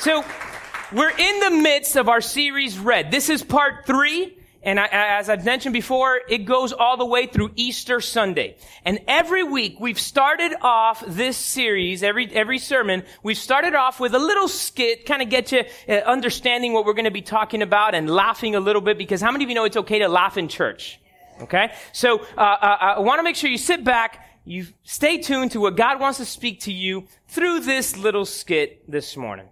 So, we're in the midst of our series Red. This is part three. And I, as I've mentioned before, it goes all the way through Easter Sunday. And every week we've started off this series, every, every sermon, we've started off with a little skit, kind of get you uh, understanding what we're going to be talking about and laughing a little bit because how many of you know it's okay to laugh in church? Okay? So, uh, uh, I want to make sure you sit back, you stay tuned to what God wants to speak to you through this little skit this morning.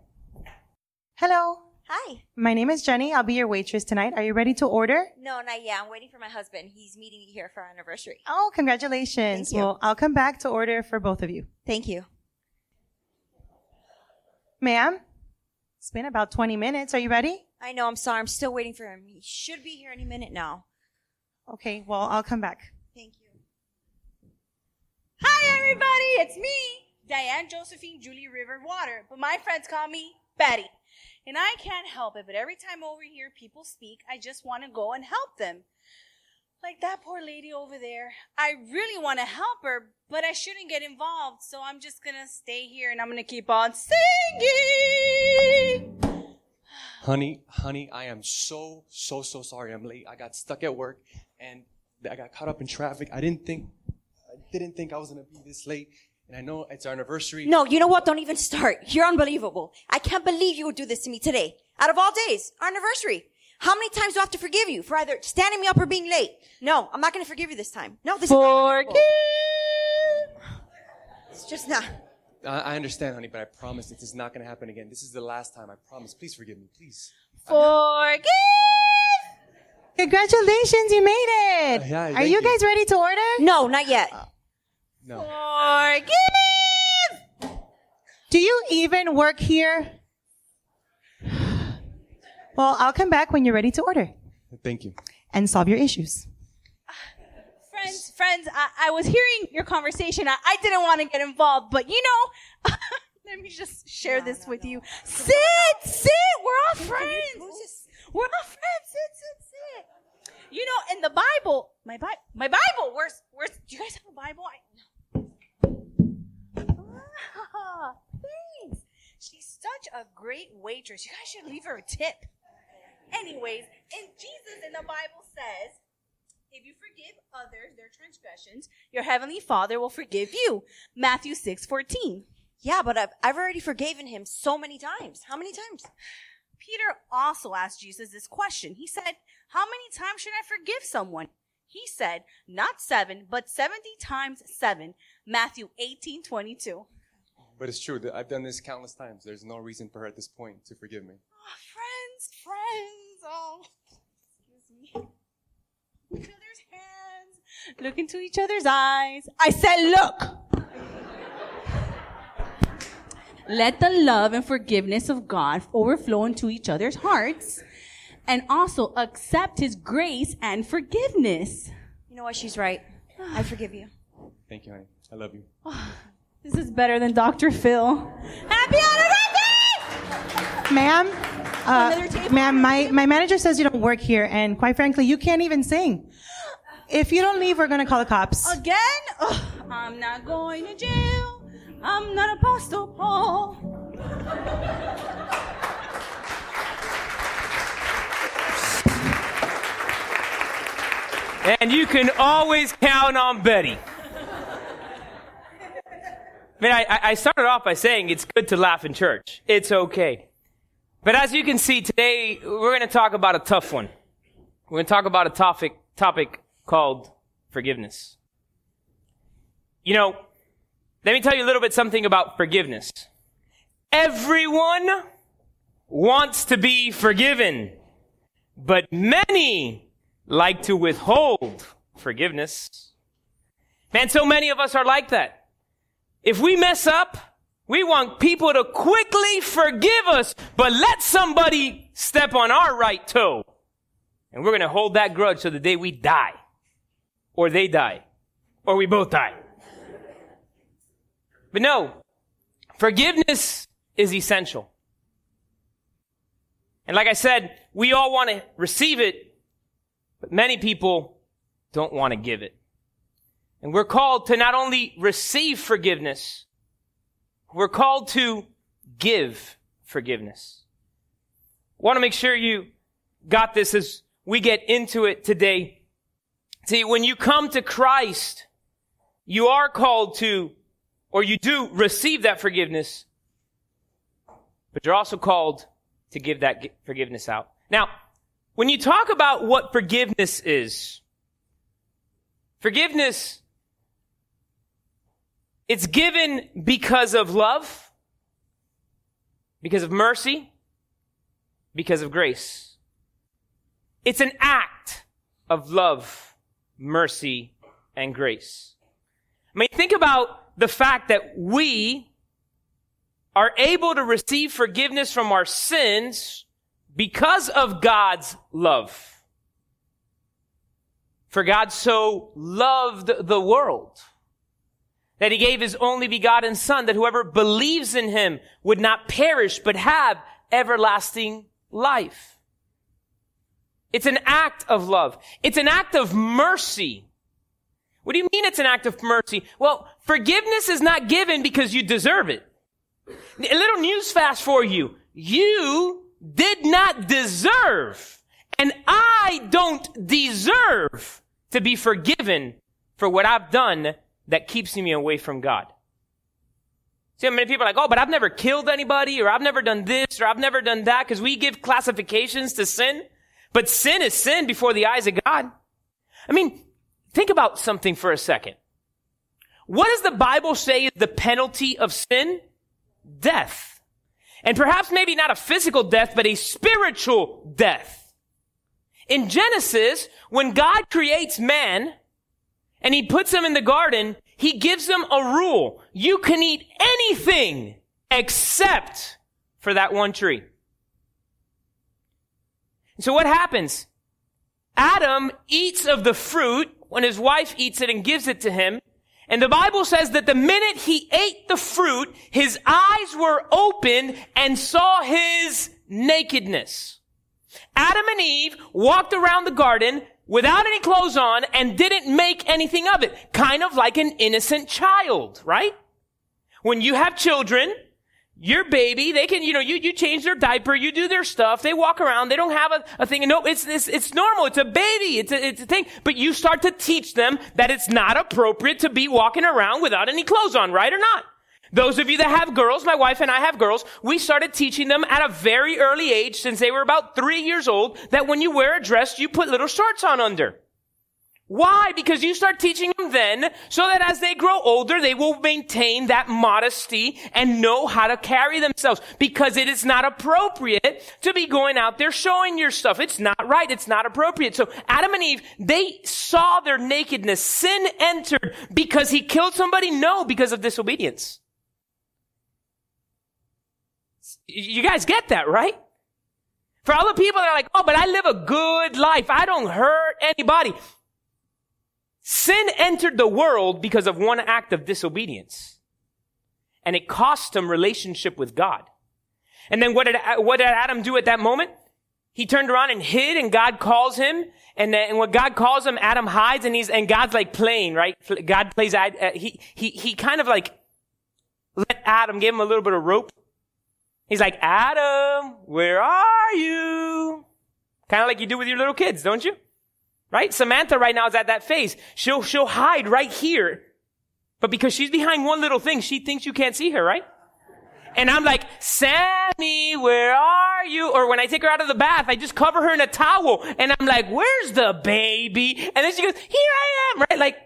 Hello. Hi. My name is Jenny. I'll be your waitress tonight. Are you ready to order? No, not yet. I'm waiting for my husband. He's meeting me here for our anniversary. Oh, congratulations. Thank you. Well, I'll come back to order for both of you. Thank you. Ma'am, it's been about 20 minutes. Are you ready? I know. I'm sorry. I'm still waiting for him. He should be here any minute now. Okay, well, I'll come back. Thank you. Hi, everybody. It's me, Diane Josephine Julie River Water, but my friends call me Betty. And I can't help it, but every time over here people speak, I just want to go and help them. Like that poor lady over there. I really want to help her, but I shouldn't get involved, so I'm just going to stay here and I'm going to keep on singing. Honey, honey, I am so, so, so sorry. I'm late. I got stuck at work and I got caught up in traffic. I didn't think, I didn't think I was gonna be this late. And I know it's our anniversary. No, you know what? Don't even start. You're unbelievable. I can't believe you would do this to me today. Out of all days, our anniversary. How many times do I have to forgive you for either standing me up or being late? No, I'm not going to forgive you this time. No, this Forgive. is It's just not. I, I understand, honey, but I promise this is not gonna happen again. This is the last time. I promise. Please forgive me, please. Forgive. Congratulations, you made it. Uh, yeah, Are you you. guys ready to order? No, not yet. No. Forgive. Do you even work here? Well, I'll come back when you're ready to order Thank you. and solve your issues. Friends, friends, I, I was hearing your conversation. I, I didn't want to get involved, but you know, let me just share this with you. Sit, sit. We're all friends. We're all friends. Sit, sit, sit. You know, in the Bible, my Bible, my Bible. Where's, where's? Do you guys have a Bible? I, Thanks. She's such a great waitress. You guys should leave her a tip. Anyways, and Jesus in the Bible says, if you forgive others their transgressions, your heavenly Father will forgive you. Matthew 6 14. Yeah, but I've, I've already forgiven him so many times. How many times? Peter also asked Jesus this question. He said, How many times should I forgive someone? He said, Not seven, but 70 times seven. Matthew 18 22. But it's true that I've done this countless times. There's no reason for her at this point to forgive me. Oh, friends, friends. Oh, excuse me. Each other's hands. Look into each other's eyes. I said, look. Let the love and forgiveness of God overflow into each other's hearts and also accept his grace and forgiveness. You know what? She's right. I forgive you. Thank you, honey. I love you. Ah. This is better than Dr. Phil. Happy anniversary! Ma'am, Another uh, ma'am, my, my manager says you don't work here, and quite frankly, you can't even sing. If you don't leave, we're gonna call the cops. Again? Ugh, I'm not going to jail. I'm not Apostle Paul. And you can always count on Betty. I mean, I, I started off by saying it's good to laugh in church. It's okay. But as you can see today, we're going to talk about a tough one. We're going to talk about a topic, topic called forgiveness. You know, let me tell you a little bit something about forgiveness. Everyone wants to be forgiven, but many like to withhold forgiveness. Man, so many of us are like that. If we mess up, we want people to quickly forgive us, but let somebody step on our right toe. And we're going to hold that grudge till the day we die. Or they die. Or we both die. But no, forgiveness is essential. And like I said, we all want to receive it, but many people don't want to give it. And we're called to not only receive forgiveness, we're called to give forgiveness. Want to make sure you got this as we get into it today. See, when you come to Christ, you are called to, or you do receive that forgiveness, but you're also called to give that forgiveness out. Now, when you talk about what forgiveness is, forgiveness, it's given because of love, because of mercy, because of grace. It's an act of love, mercy, and grace. I mean, think about the fact that we are able to receive forgiveness from our sins because of God's love. For God so loved the world that he gave his only begotten son that whoever believes in him would not perish but have everlasting life. It's an act of love. It's an act of mercy. What do you mean it's an act of mercy? Well, forgiveness is not given because you deserve it. A little news fast for you. You did not deserve, and I don't deserve to be forgiven for what I've done that keeps me away from God. See, how many people are like, oh, but I've never killed anybody, or I've never done this, or I've never done that, because we give classifications to sin. But sin is sin before the eyes of God. I mean, think about something for a second. What does the Bible say is the penalty of sin? Death. And perhaps maybe not a physical death, but a spiritual death. In Genesis, when God creates man and he puts them in the garden, he gives them a rule. You can eat anything except for that one tree. So what happens? Adam eats of the fruit when his wife eats it and gives it to him. And the Bible says that the minute he ate the fruit, his eyes were opened and saw his nakedness. Adam and Eve walked around the garden without any clothes on and didn't make anything of it. Kind of like an innocent child, right? When you have children, your baby, they can, you know, you, you change their diaper, you do their stuff, they walk around, they don't have a, a thing. No, it's, it's, it's normal. It's a baby. It's a, it's a thing. But you start to teach them that it's not appropriate to be walking around without any clothes on, right or not? Those of you that have girls, my wife and I have girls, we started teaching them at a very early age, since they were about three years old, that when you wear a dress, you put little shorts on under. Why? Because you start teaching them then, so that as they grow older, they will maintain that modesty and know how to carry themselves. Because it is not appropriate to be going out there showing your stuff. It's not right. It's not appropriate. So Adam and Eve, they saw their nakedness. Sin entered because he killed somebody? No, because of disobedience. You guys get that, right? For all the people that are like, oh, but I live a good life. I don't hurt anybody. Sin entered the world because of one act of disobedience. And it cost him relationship with God. And then what did, what did Adam do at that moment? He turned around and hid and God calls him. And, then, and when God calls him, Adam hides and he's, and God's like playing, right? God plays, uh, he, he, he kind of like let Adam, give him a little bit of rope He's like, Adam, where are you? Kind of like you do with your little kids, don't you? Right? Samantha right now is at that phase. She'll, she'll hide right here. But because she's behind one little thing, she thinks you can't see her, right? And I'm like, Sammy, where are you? Or when I take her out of the bath, I just cover her in a towel. And I'm like, where's the baby? And then she goes, here I am, right? Like,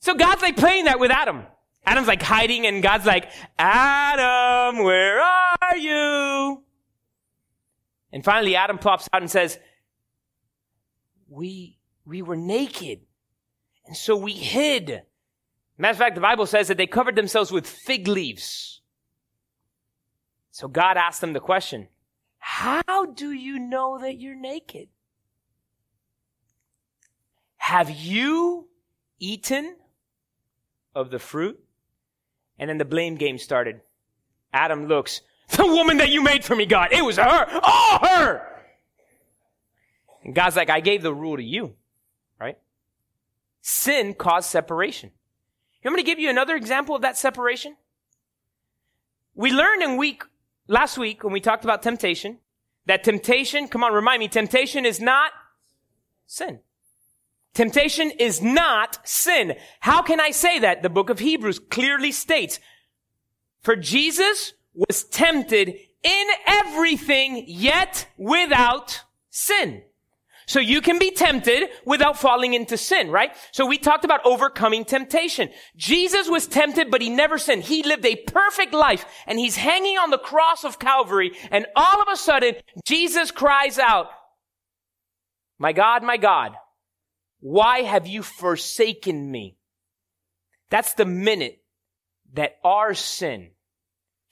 so God's like playing that with Adam. Adam's like hiding and God's like, Adam, where are you? And finally Adam pops out and says, we, we were naked. And so we hid. Matter of fact, the Bible says that they covered themselves with fig leaves. So God asked them the question, how do you know that you're naked? Have you eaten of the fruit and then the blame game started. Adam looks, the woman that you made for me, God, it was her, all her. And God's like, I gave the rule to you, right? Sin caused separation. You want me to give you another example of that separation? We learned in week last week when we talked about temptation, that temptation, come on, remind me, temptation is not sin. Temptation is not sin. How can I say that? The book of Hebrews clearly states, for Jesus was tempted in everything, yet without sin. So you can be tempted without falling into sin, right? So we talked about overcoming temptation. Jesus was tempted, but he never sinned. He lived a perfect life and he's hanging on the cross of Calvary. And all of a sudden, Jesus cries out, my God, my God, why have you forsaken me? That's the minute that our sin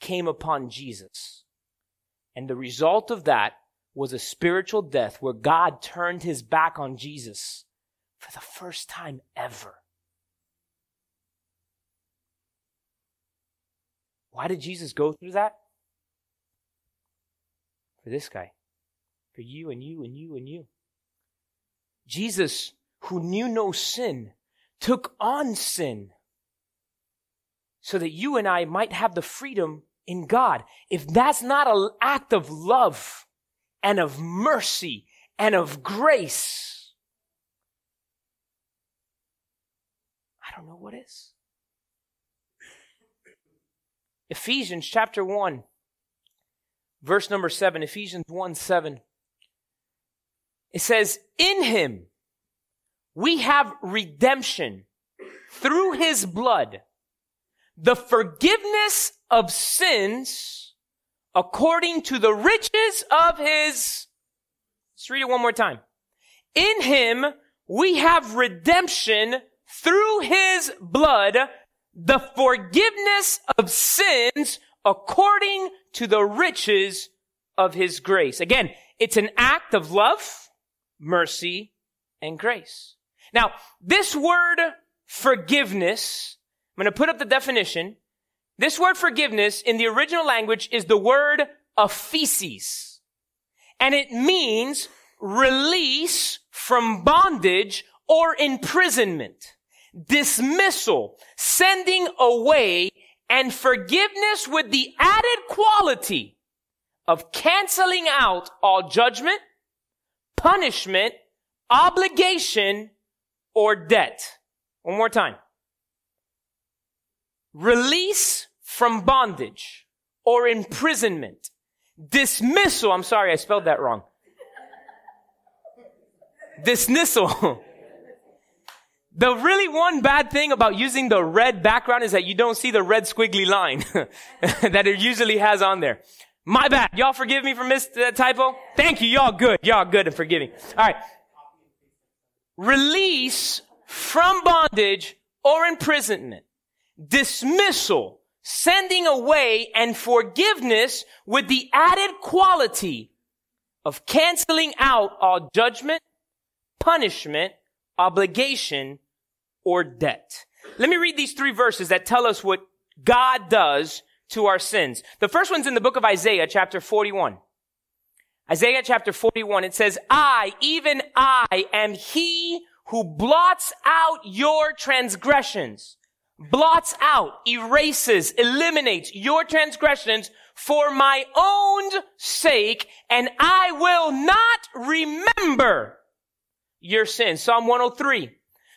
came upon Jesus. And the result of that was a spiritual death where God turned his back on Jesus for the first time ever. Why did Jesus go through that? For this guy. For you and you and you and you. Jesus, who knew no sin, took on sin so that you and I might have the freedom in God. If that's not an act of love and of mercy and of grace, I don't know what is. Ephesians chapter 1, verse number 7, Ephesians 1 7. It says, In him we have redemption through his blood, the forgiveness of sins according to the riches of his. Let's read it one more time. In him we have redemption through his blood, the forgiveness of sins according to the riches of his grace. Again, it's an act of love, mercy, and grace. Now, this word forgiveness, I'm going to put up the definition. This word forgiveness in the original language is the word aphesis. And it means release from bondage or imprisonment, dismissal, sending away, and forgiveness with the added quality of canceling out all judgment, punishment, obligation, or debt. One more time. Release from bondage or imprisonment. Dismissal. I'm sorry, I spelled that wrong. Dismissal. The really one bad thing about using the red background is that you don't see the red squiggly line that it usually has on there. My bad. Y'all forgive me for missed that uh, typo? Thank you. Y'all good. Y'all good and forgiving. All right. Release from bondage or imprisonment. Dismissal. Sending away and forgiveness with the added quality of canceling out all judgment, punishment, obligation, or debt. Let me read these three verses that tell us what God does to our sins. The first one's in the book of Isaiah, chapter 41. Isaiah chapter 41, it says, I, even I, am he who blots out your transgressions. Blots out, erases, eliminates your transgressions for my own sake, and I will not remember your sins. Psalm 103.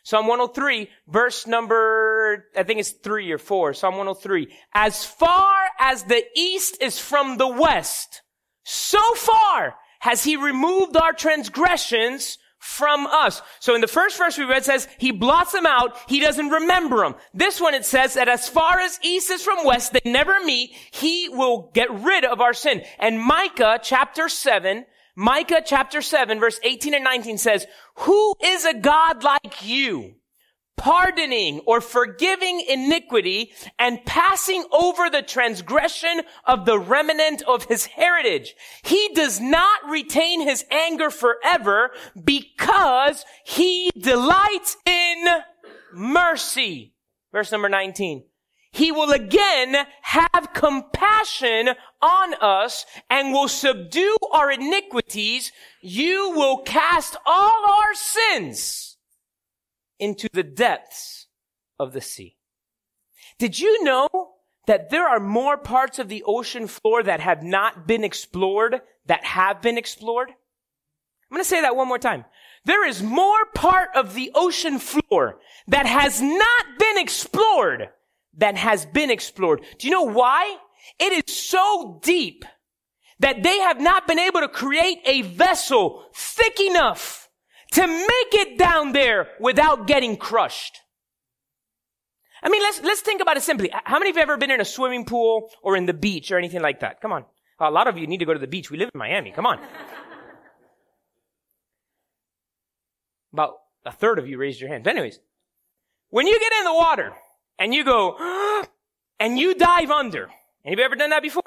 Psalm 103, verse number, I think it's three or four. Psalm 103. As far as the east is from the west, so far has he removed our transgressions from us. So in the first verse we read says, he blots them out, he doesn't remember them. This one it says that as far as east is from west, they never meet, he will get rid of our sin. And Micah chapter 7, Micah chapter 7 verse 18 and 19 says, who is a God like you? Pardoning or forgiving iniquity and passing over the transgression of the remnant of his heritage. He does not retain his anger forever because he delights in mercy. Verse number 19 he will again have compassion on us and will subdue our iniquities. You will cast all our sins into the depths of the sea. Did you know that there are more parts of the ocean floor that have not been explored that have been explored? I'm going to say that one more time. There is more part of the ocean floor that has not been explored than has been explored. Do you know why? It is so deep that they have not been able to create a vessel thick enough to make it down there without getting crushed. I mean, let's, let's think about it simply. How many of you have ever been in a swimming pool or in the beach or anything like that? Come on. A lot of you need to go to the beach. We live in Miami. Come on. About a third of you raised your hands. Anyways, when you get in the water and you go, and you dive under, anybody ever done that before?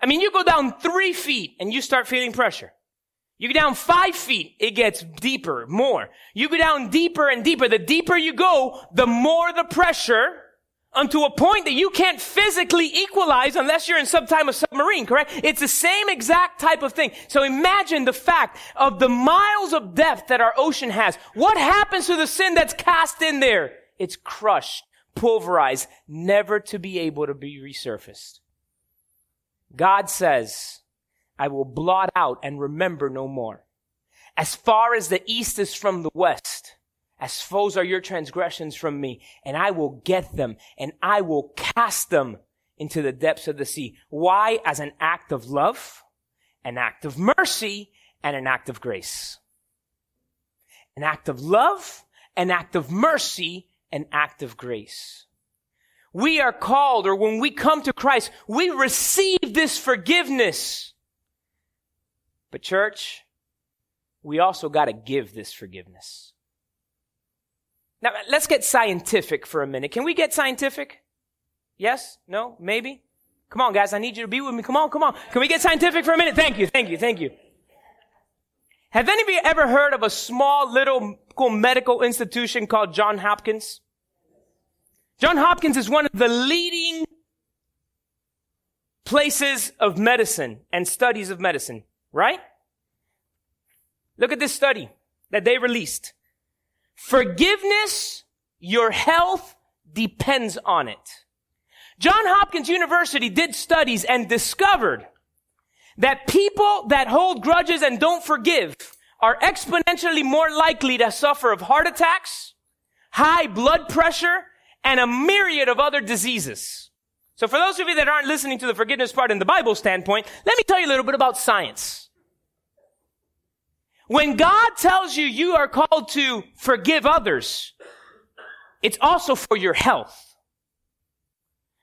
I mean, you go down three feet and you start feeling pressure. You go down five feet, it gets deeper, more. You go down deeper and deeper. The deeper you go, the more the pressure unto a point that you can't physically equalize unless you're in some type of submarine, correct? It's the same exact type of thing. So imagine the fact of the miles of depth that our ocean has. What happens to the sin that's cast in there? It's crushed, pulverized, never to be able to be resurfaced. God says, I will blot out and remember no more. As far as the east is from the west, as foes are your transgressions from me, and I will get them, and I will cast them into the depths of the sea. Why? As an act of love, an act of mercy, and an act of grace. An act of love, an act of mercy, an act of grace we are called, or when we come to Christ, we receive this forgiveness. But church, we also got to give this forgiveness. Now, let's get scientific for a minute. Can we get scientific? Yes? No? Maybe? Come on, guys. I need you to be with me. Come on, come on. Can we get scientific for a minute? Thank you, thank you, thank you. Have any of you ever heard of a small little medical institution called John Hopkins? John Hopkins is one of the leading places of medicine and studies of medicine, right? Look at this study that they released. Forgiveness, your health depends on it. John Hopkins University did studies and discovered that people that hold grudges and don't forgive are exponentially more likely to suffer of heart attacks, high blood pressure, and a myriad of other diseases. So for those of you that aren't listening to the forgiveness part in the Bible standpoint, let me tell you a little bit about science. When God tells you you are called to forgive others, it's also for your health.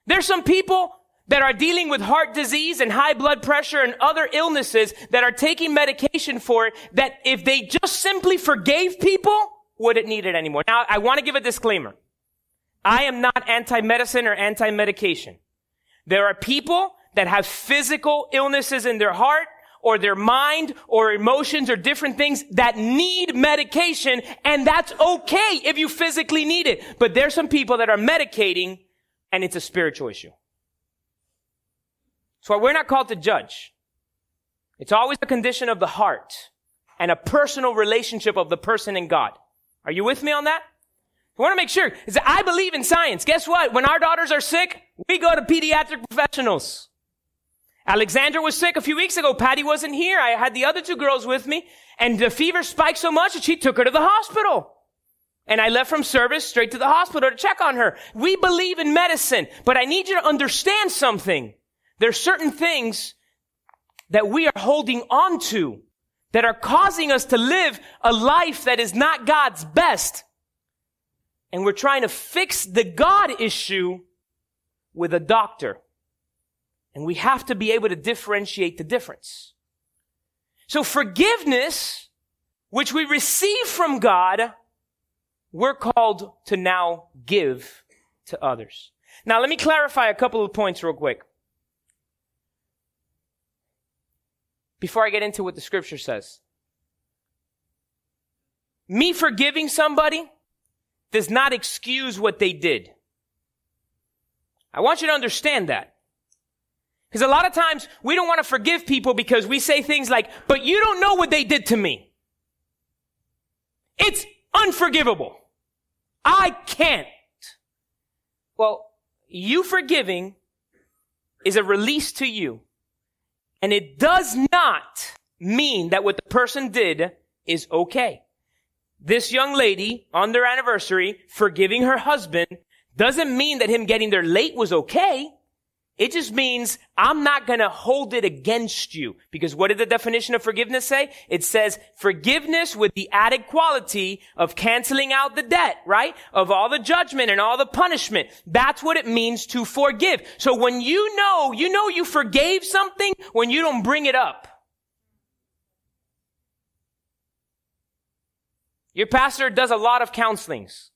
There's some people that are dealing with heart disease and high blood pressure and other illnesses that are taking medication for it that if they just simply forgave people, wouldn't need it anymore. Now, I want to give a disclaimer. I am not anti-medicine or anti-medication. There are people that have physical illnesses in their heart or their mind or emotions or different things that need medication and that's okay if you physically need it. But there's some people that are medicating and it's a spiritual issue. So we're not called to judge. It's always a condition of the heart and a personal relationship of the person and God. Are you with me on that? I want to make sure. Is that I believe in science. Guess what? When our daughters are sick, we go to pediatric professionals. Alexandra was sick a few weeks ago. Patty wasn't here. I had the other two girls with me and the fever spiked so much that she took her to the hospital. And I left from service straight to the hospital to check on her. We believe in medicine, but I need you to understand something. There's certain things that we are holding on to that are causing us to live a life that is not God's best and we're trying to fix the God issue with a doctor. And we have to be able to differentiate the difference. So forgiveness, which we receive from God, we're called to now give to others. Now let me clarify a couple of points real quick. Before I get into what the scripture says. Me forgiving somebody does not excuse what they did. I want you to understand that. Because a lot of times we don't want to forgive people because we say things like, but you don't know what they did to me. It's unforgivable. I can't. Well, you forgiving is a release to you. And it does not mean that what the person did is okay. This young lady on their anniversary forgiving her husband doesn't mean that him getting there late was okay. It just means I'm not going to hold it against you. Because what did the definition of forgiveness say? It says forgiveness with the added quality of canceling out the debt, right? Of all the judgment and all the punishment. That's what it means to forgive. So when you know, you know you forgave something when you don't bring it up. Your pastor does a lot of counselings.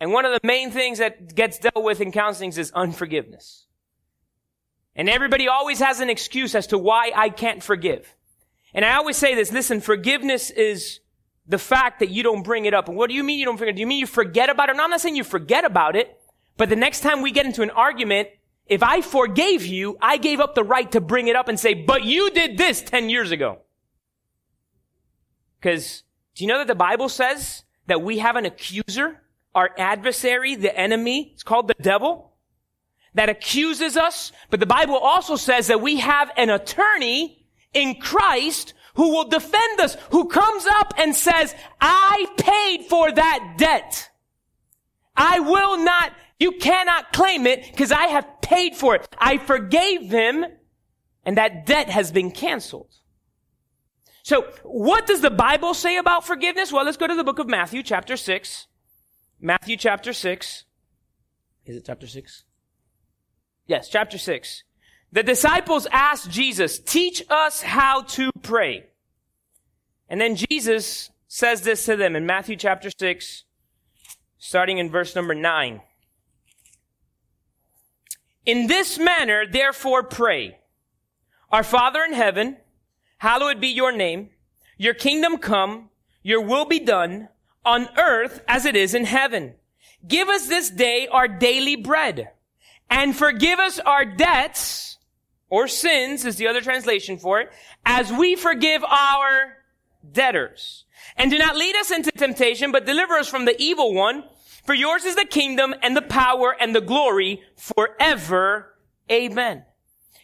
And one of the main things that gets dealt with in counseling is unforgiveness. And everybody always has an excuse as to why I can't forgive. And I always say this, listen, forgiveness is the fact that you don't bring it up. And what do you mean you don't forget? Do you mean you forget about it? No, I'm not saying you forget about it, but the next time we get into an argument, if I forgave you, I gave up the right to bring it up and say, but you did this 10 years ago. Because do you know that the Bible says that we have an accuser? Our adversary, the enemy, it's called the devil, that accuses us. But the Bible also says that we have an attorney in Christ who will defend us, who comes up and says, I paid for that debt. I will not, you cannot claim it because I have paid for it. I forgave him and that debt has been canceled. So what does the Bible say about forgiveness? Well, let's go to the book of Matthew chapter 6. Matthew chapter 6. Is it chapter 6? Yes, chapter 6. The disciples asked Jesus, teach us how to pray. And then Jesus says this to them in Matthew chapter 6, starting in verse number 9. In this manner, therefore, pray. Our Father in heaven, hallowed be your name. Your kingdom come. Your will be done on earth as it is in heaven. Give us this day our daily bread and forgive us our debts or sins is the other translation for it as we forgive our debtors. And do not lead us into temptation, but deliver us from the evil one. For yours is the kingdom and the power and the glory forever. Amen.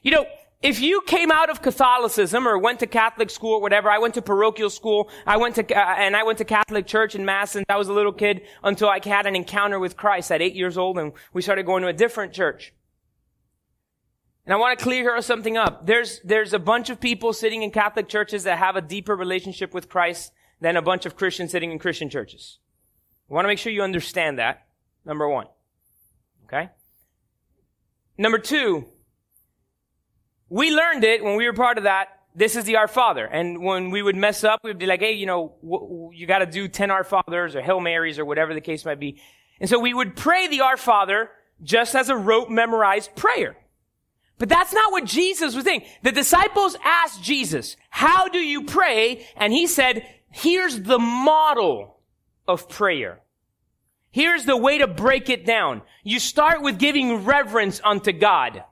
You know, if you came out of Catholicism or went to Catholic school or whatever, I went to parochial school, I went to, uh, and I went to Catholic church and mass since I was a little kid until I had an encounter with Christ at eight years old and we started going to a different church. And I want to clear something up. There's, there's a bunch of people sitting in Catholic churches that have a deeper relationship with Christ than a bunch of Christians sitting in Christian churches. I want to make sure you understand that. Number one. Okay? Number two, we learned it when we were part of that. This is the Our Father. And when we would mess up, we'd be like, hey, you know, w- w- you got to do 10 Our Fathers or Hail Marys or whatever the case might be. And so we would pray the Our Father just as a rote memorized prayer. But that's not what Jesus was saying. The disciples asked Jesus, how do you pray? And he said, here's the model of prayer. Here's the way to break it down. You start with giving reverence unto God.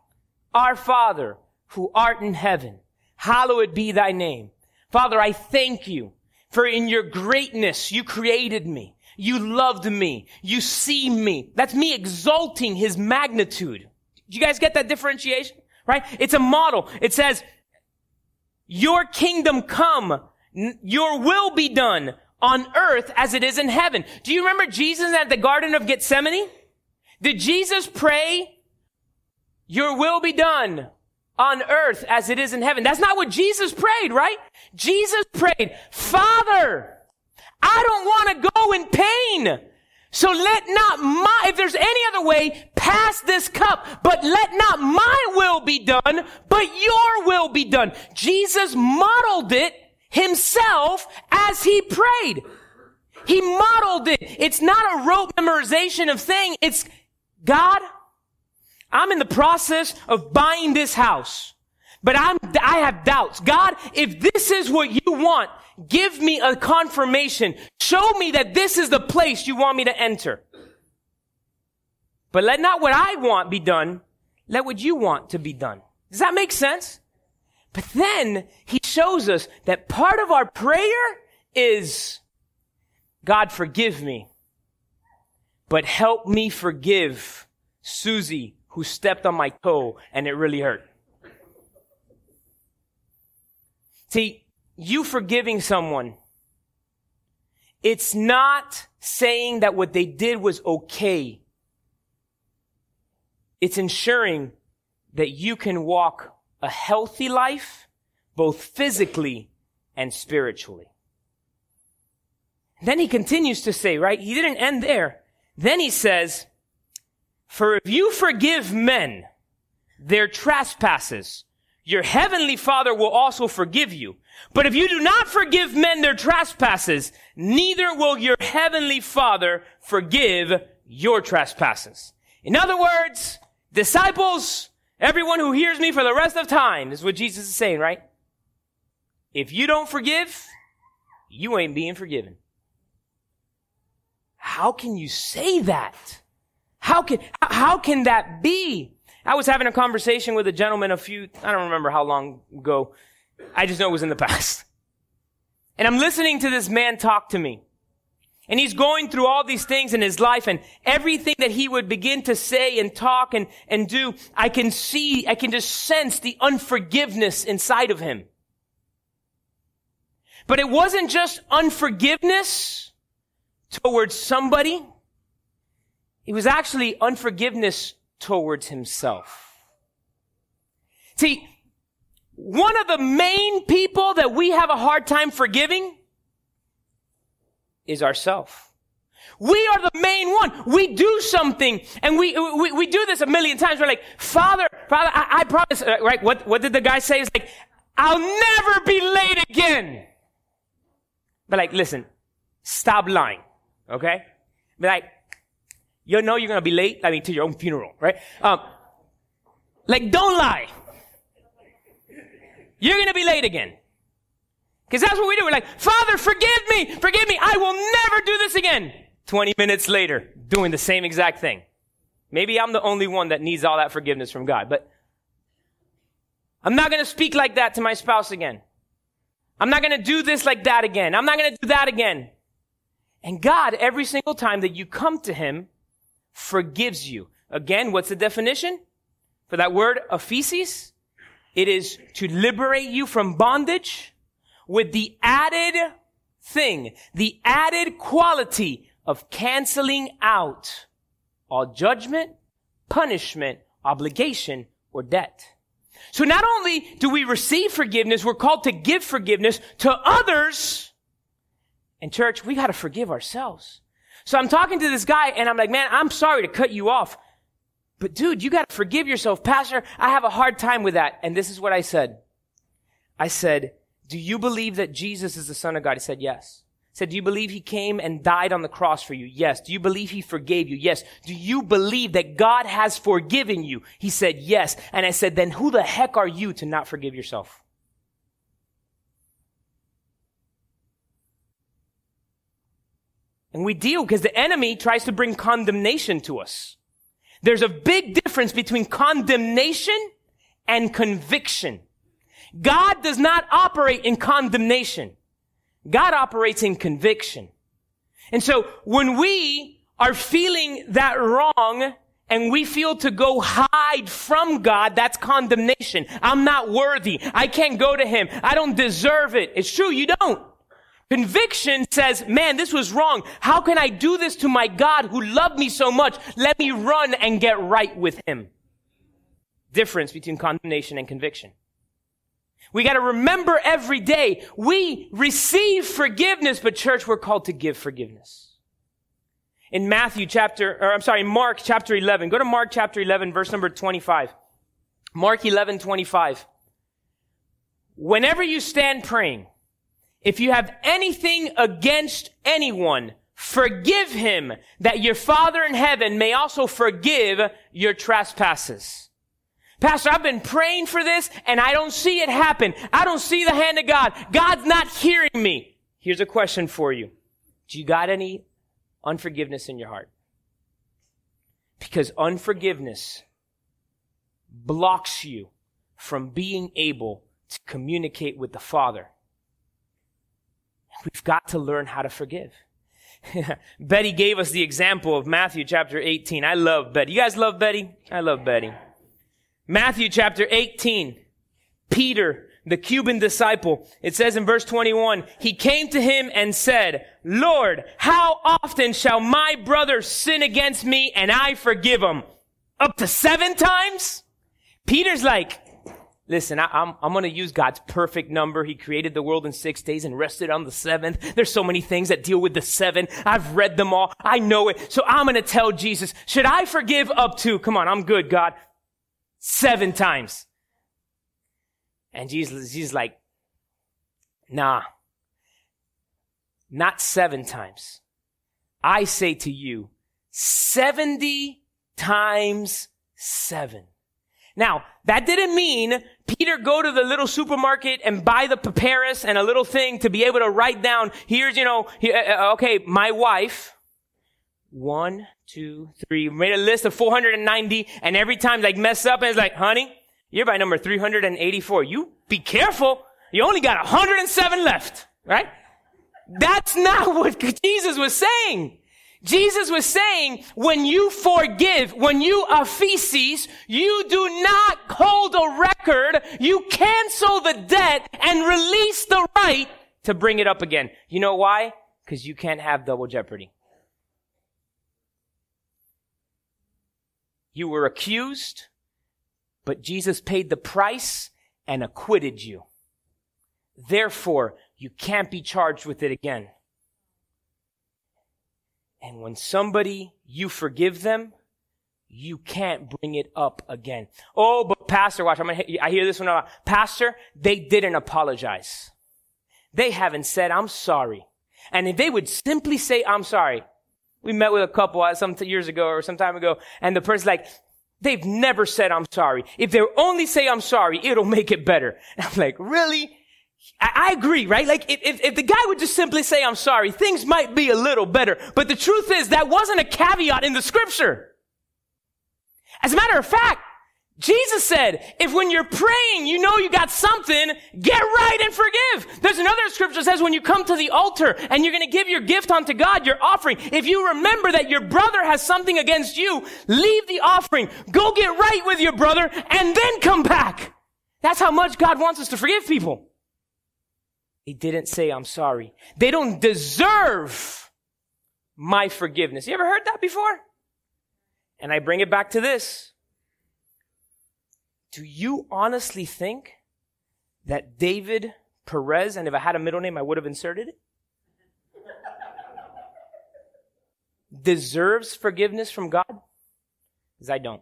Our Father, who art in heaven, hallowed be thy name. Father, I thank you for in your greatness you created me. You loved me. You see me. That's me exalting his magnitude. Do you guys get that differentiation? Right? It's a model. It says, your kingdom come, your will be done on earth as it is in heaven. Do you remember Jesus at the Garden of Gethsemane? Did Jesus pray, your will be done on earth as it is in heaven. That's not what Jesus prayed, right? Jesus prayed, Father, I don't want to go in pain. So let not my, if there's any other way, pass this cup, but let not my will be done, but your will be done. Jesus modeled it himself as he prayed. He modeled it. It's not a rote memorization of saying, it's God, I'm in the process of buying this house, but I'm, I have doubts. God, if this is what you want, give me a confirmation. Show me that this is the place you want me to enter. But let not what I want be done. Let what you want to be done. Does that make sense? But then he shows us that part of our prayer is, God forgive me, but help me forgive Susie who stepped on my toe and it really hurt. See, you forgiving someone, it's not saying that what they did was okay. It's ensuring that you can walk a healthy life, both physically and spiritually. Then he continues to say, right? He didn't end there. Then he says, for if you forgive men their trespasses, your heavenly father will also forgive you. But if you do not forgive men their trespasses, neither will your heavenly father forgive your trespasses. In other words, disciples, everyone who hears me for the rest of time, is what Jesus is saying, right? If you don't forgive, you ain't being forgiven. How can you say that? How can, how can that be? I was having a conversation with a gentleman a few, I don't remember how long ago. I just know it was in the past. And I'm listening to this man talk to me. And he's going through all these things in his life and everything that he would begin to say and talk and, and do, I can see, I can just sense the unforgiveness inside of him. But it wasn't just unforgiveness towards somebody. It was actually unforgiveness towards himself. See, one of the main people that we have a hard time forgiving is ourself. We are the main one. We do something and we, we, we do this a million times. We're like, Father, Father, I, I promise, right? What, what did the guy say? It's like, I'll never be late again. But like, listen, stop lying. Okay? Be like, you know you're gonna be late. I mean, to your own funeral, right? Um, like, don't lie. You're gonna be late again. Cause that's what we do. We're like, Father, forgive me, forgive me. I will never do this again. 20 minutes later, doing the same exact thing. Maybe I'm the only one that needs all that forgiveness from God, but I'm not gonna speak like that to my spouse again. I'm not gonna do this like that again. I'm not gonna do that again. And God, every single time that you come to Him, forgives you. Again, what's the definition for that word, aphesis? It is to liberate you from bondage with the added thing, the added quality of canceling out all judgment, punishment, obligation, or debt. So not only do we receive forgiveness, we're called to give forgiveness to others. And church, we gotta forgive ourselves. So I'm talking to this guy and I'm like, man, I'm sorry to cut you off. But dude, you gotta forgive yourself. Pastor, I have a hard time with that. And this is what I said. I said, do you believe that Jesus is the son of God? He said, yes. I said, do you believe he came and died on the cross for you? Yes. Do you believe he forgave you? Yes. Do you believe that God has forgiven you? He said, yes. And I said, then who the heck are you to not forgive yourself? And we deal because the enemy tries to bring condemnation to us. There's a big difference between condemnation and conviction. God does not operate in condemnation. God operates in conviction. And so when we are feeling that wrong and we feel to go hide from God, that's condemnation. I'm not worthy. I can't go to Him. I don't deserve it. It's true, you don't. Conviction says, man, this was wrong. How can I do this to my God who loved me so much? Let me run and get right with him. Difference between condemnation and conviction. We got to remember every day we receive forgiveness, but church, we're called to give forgiveness. In Matthew chapter, or I'm sorry, Mark chapter 11. Go to Mark chapter 11, verse number 25. Mark 11, 25. Whenever you stand praying, if you have anything against anyone, forgive him that your Father in heaven may also forgive your trespasses. Pastor, I've been praying for this and I don't see it happen. I don't see the hand of God. God's not hearing me. Here's a question for you. Do you got any unforgiveness in your heart? Because unforgiveness blocks you from being able to communicate with the Father. We've got to learn how to forgive. Betty gave us the example of Matthew chapter 18. I love Betty. You guys love Betty? I love Betty. Matthew chapter 18. Peter, the Cuban disciple, it says in verse 21, he came to him and said, Lord, how often shall my brother sin against me and I forgive him? Up to seven times? Peter's like, Listen, I, am I'm, I'm going to use God's perfect number. He created the world in six days and rested on the seventh. There's so many things that deal with the seven. I've read them all. I know it. So I'm going to tell Jesus, should I forgive up to, come on, I'm good, God, seven times? And Jesus, Jesus like, nah, not seven times. I say to you, 70 times seven. Now, that didn't mean Peter go to the little supermarket and buy the papyrus and a little thing to be able to write down, here's, you know, uh, uh, okay, my wife, one, two, three, made a list of 490 and every time like mess up and it's like, honey, you're by number 384. You be careful. You only got 107 left, right? That's not what Jesus was saying. Jesus was saying, when you forgive, when you aphesis, you do not hold a record, you cancel the debt and release the right to bring it up again. You know why? Because you can't have double jeopardy. You were accused, but Jesus paid the price and acquitted you. Therefore, you can't be charged with it again. And when somebody, you forgive them, you can't bring it up again. Oh, but pastor, watch, I'm gonna, I hear this one a lot. Pastor, they didn't apologize. They haven't said, I'm sorry. And if they would simply say, I'm sorry. We met with a couple uh, some years ago or some time ago, and the person's like, they've never said, I'm sorry. If they only say, I'm sorry, it'll make it better. And I'm like, really? I, agree, right? Like, if, if, if the guy would just simply say, I'm sorry, things might be a little better. But the truth is, that wasn't a caveat in the scripture. As a matter of fact, Jesus said, if when you're praying, you know you got something, get right and forgive. There's another scripture that says when you come to the altar and you're going to give your gift unto God, your offering, if you remember that your brother has something against you, leave the offering, go get right with your brother, and then come back. That's how much God wants us to forgive people. He didn't say, I'm sorry. They don't deserve my forgiveness. You ever heard that before? And I bring it back to this. Do you honestly think that David Perez, and if I had a middle name, I would have inserted it, deserves forgiveness from God? Because I don't.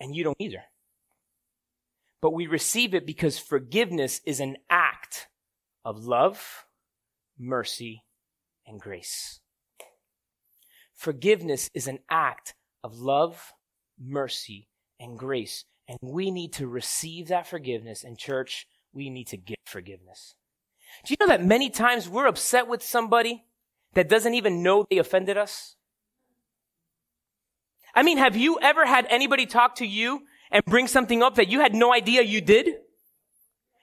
And you don't either but we receive it because forgiveness is an act of love, mercy, and grace. Forgiveness is an act of love, mercy, and grace. And we need to receive that forgiveness. And church, we need to give forgiveness. Do you know that many times we're upset with somebody that doesn't even know they offended us? I mean, have you ever had anybody talk to you and bring something up that you had no idea you did?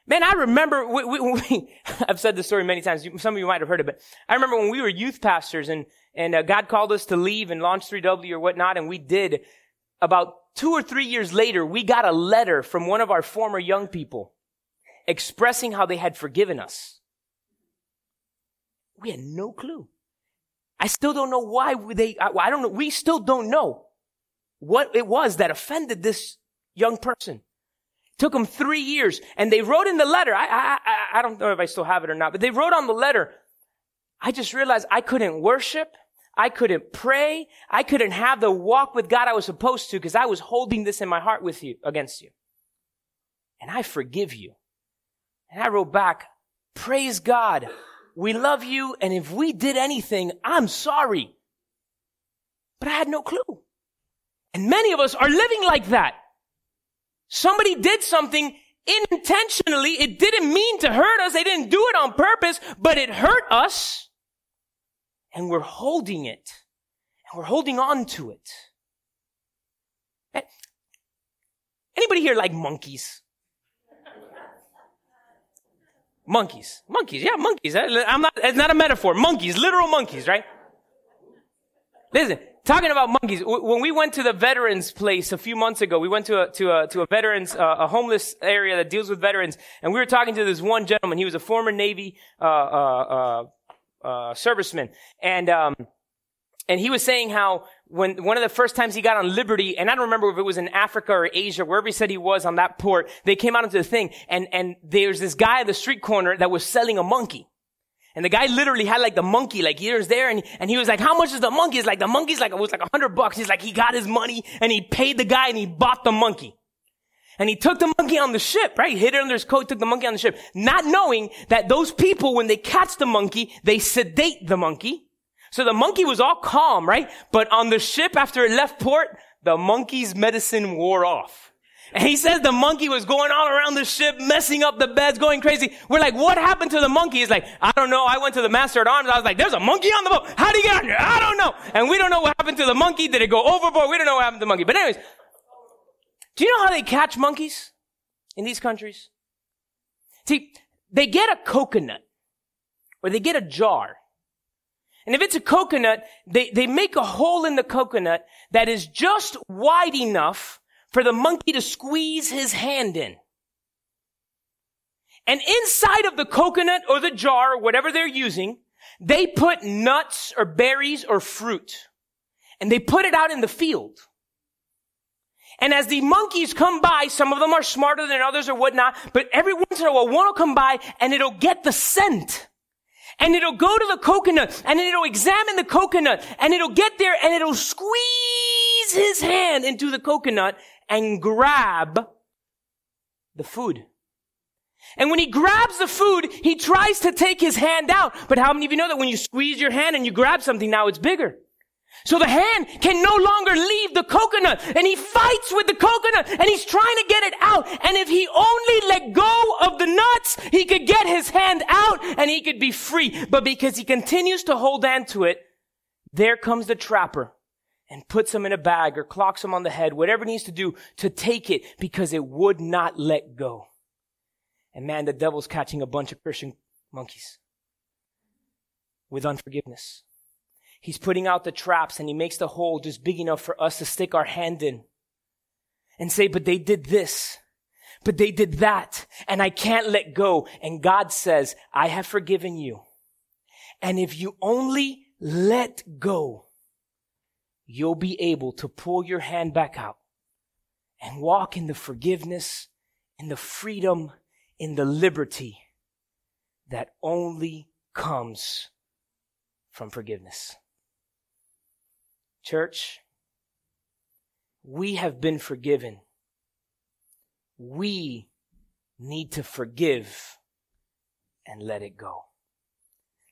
Man, I remember, we, we, we, I've said this story many times. Some of you might have heard it, but I remember when we were youth pastors and, and uh, God called us to leave and launch 3W or whatnot, and we did. About two or three years later, we got a letter from one of our former young people expressing how they had forgiven us. We had no clue. I still don't know why they, I, I don't know, we still don't know what it was that offended this young person. Took them three years and they wrote in the letter. I, I, I, I don't know if I still have it or not, but they wrote on the letter. I just realized I couldn't worship. I couldn't pray. I couldn't have the walk with God I was supposed to because I was holding this in my heart with you, against you. And I forgive you. And I wrote back, praise God. We love you. And if we did anything, I'm sorry. But I had no clue. And many of us are living like that. Somebody did something intentionally. It didn't mean to hurt us. They didn't do it on purpose, but it hurt us. And we're holding it. And we're holding on to it. Eh, anybody here like monkeys? Monkeys. Monkeys. Yeah, monkeys. I'm not, it's not a metaphor. Monkeys. Literal monkeys, right? Listen, talking about monkeys. When we went to the veterans place a few months ago, we went to a, to a, to a veterans, uh, a homeless area that deals with veterans, and we were talking to this one gentleman. He was a former Navy, uh, uh, uh, uh serviceman. And, um, and he was saying how when one of the first times he got on Liberty, and I don't remember if it was in Africa or Asia, wherever he said he was on that port, they came out into the thing, and and there's this guy at the street corner that was selling a monkey. And the guy literally had like the monkey, like he was there and, and he was like, how much is the monkey? It's like the monkey's like, it was like a hundred bucks. He's like, he got his money and he paid the guy and he bought the monkey. And he took the monkey on the ship, right? He hid it under his coat, took the monkey on the ship, not knowing that those people, when they catch the monkey, they sedate the monkey so the monkey was all calm, right? But on the ship after it left port, the monkey's medicine wore off. And he says the monkey was going all around the ship, messing up the beds, going crazy. We're like, what happened to the monkey? He's like, I don't know. I went to the master at arms. I was like, there's a monkey on the boat. How did he get on here? I don't know. And we don't know what happened to the monkey. Did it go overboard? We don't know what happened to the monkey. But anyways, do you know how they catch monkeys in these countries? See, they get a coconut or they get a jar and if it's a coconut, they, they make a hole in the coconut that is just wide enough for the monkey to squeeze his hand in. And inside of the coconut or the jar or whatever they're using, they put nuts or berries or fruit. And they put it out in the field. And as the monkeys come by, some of them are smarter than others or whatnot, but every once in a while one will come by and it'll get the scent and it'll go to the coconut and it'll examine the coconut and it'll get there and it'll squeeze his hand into the coconut and grab the food. And when he grabs the food, he tries to take his hand out. But how many of you know that when you squeeze your hand and you grab something, now it's bigger? So the hand can no longer leave the coconut and he fights with the coconut and he's trying to get it out. And if he only let go of the nuts, he could get his hand out and he could be free. But because he continues to hold on to it, there comes the trapper and puts him in a bag or clocks him on the head, whatever he needs to do to take it because it would not let go. And man, the devil's catching a bunch of Christian monkeys with unforgiveness. He's putting out the traps and he makes the hole just big enough for us to stick our hand in and say, but they did this, but they did that, and I can't let go. And God says, I have forgiven you. And if you only let go, you'll be able to pull your hand back out and walk in the forgiveness, in the freedom, in the liberty that only comes from forgiveness. Church, we have been forgiven. We need to forgive and let it go.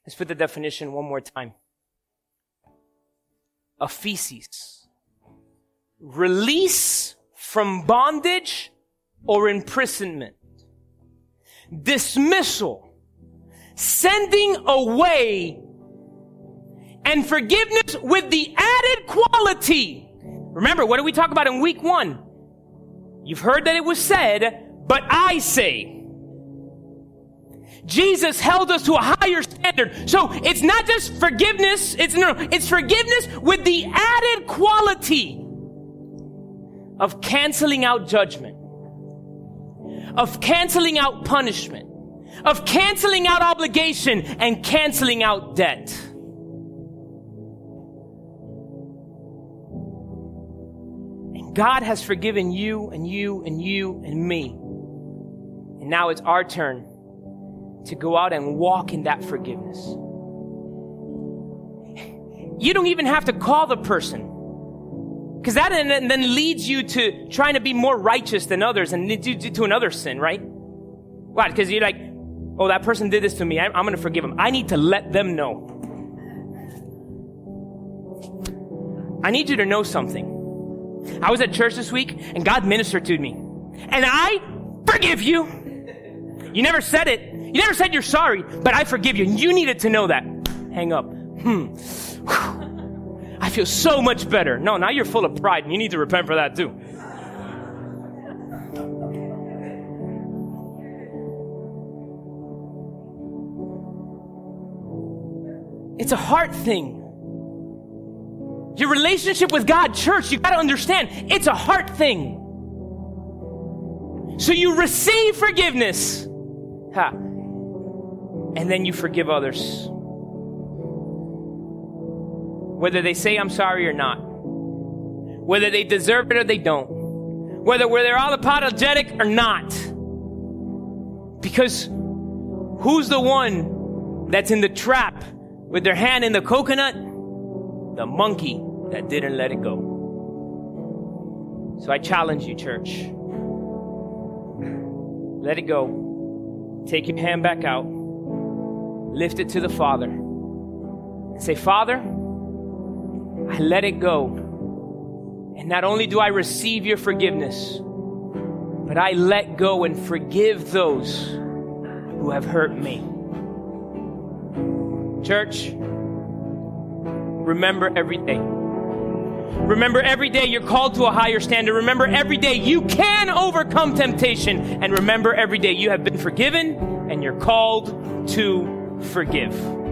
Let's put the definition one more time. Aphesis. Release from bondage or imprisonment. Dismissal. Sending away and forgiveness with the added quality. Remember, what did we talk about in week one? You've heard that it was said, but I say. Jesus held us to a higher standard. So it's not just forgiveness, it's no, it's forgiveness with the added quality of canceling out judgment, of canceling out punishment, of canceling out obligation and canceling out debt. And God has forgiven you and you and you and me. And now it's our turn to go out and walk in that forgiveness. You don't even have to call the person. Because that then leads you to trying to be more righteous than others and to another sin, right? Why? Because you're like, oh, that person did this to me. I'm going to forgive them. I need to let them know. I need you to know something. I was at church this week and God ministered to me. And I forgive you. You never said it. You never said you're sorry, but I forgive you. And you needed to know that. Hang up. Hmm. I feel so much better. No, now you're full of pride and you need to repent for that too. It's a heart thing. Your relationship with God, church, you gotta understand, it's a heart thing. So you receive forgiveness. Ha. And then you forgive others. Whether they say I'm sorry or not. Whether they deserve it or they don't. Whether they're all apologetic or not. Because who's the one that's in the trap with their hand in the coconut? The monkey that didn't let it go. So I challenge you, church. Let it go. Take your hand back out. Lift it to the Father. And say, Father, I let it go. And not only do I receive your forgiveness, but I let go and forgive those who have hurt me. Church, remember every day. Remember every day you're called to a higher standard. Remember every day you can overcome temptation. And remember every day you have been forgiven and you're called to forgive.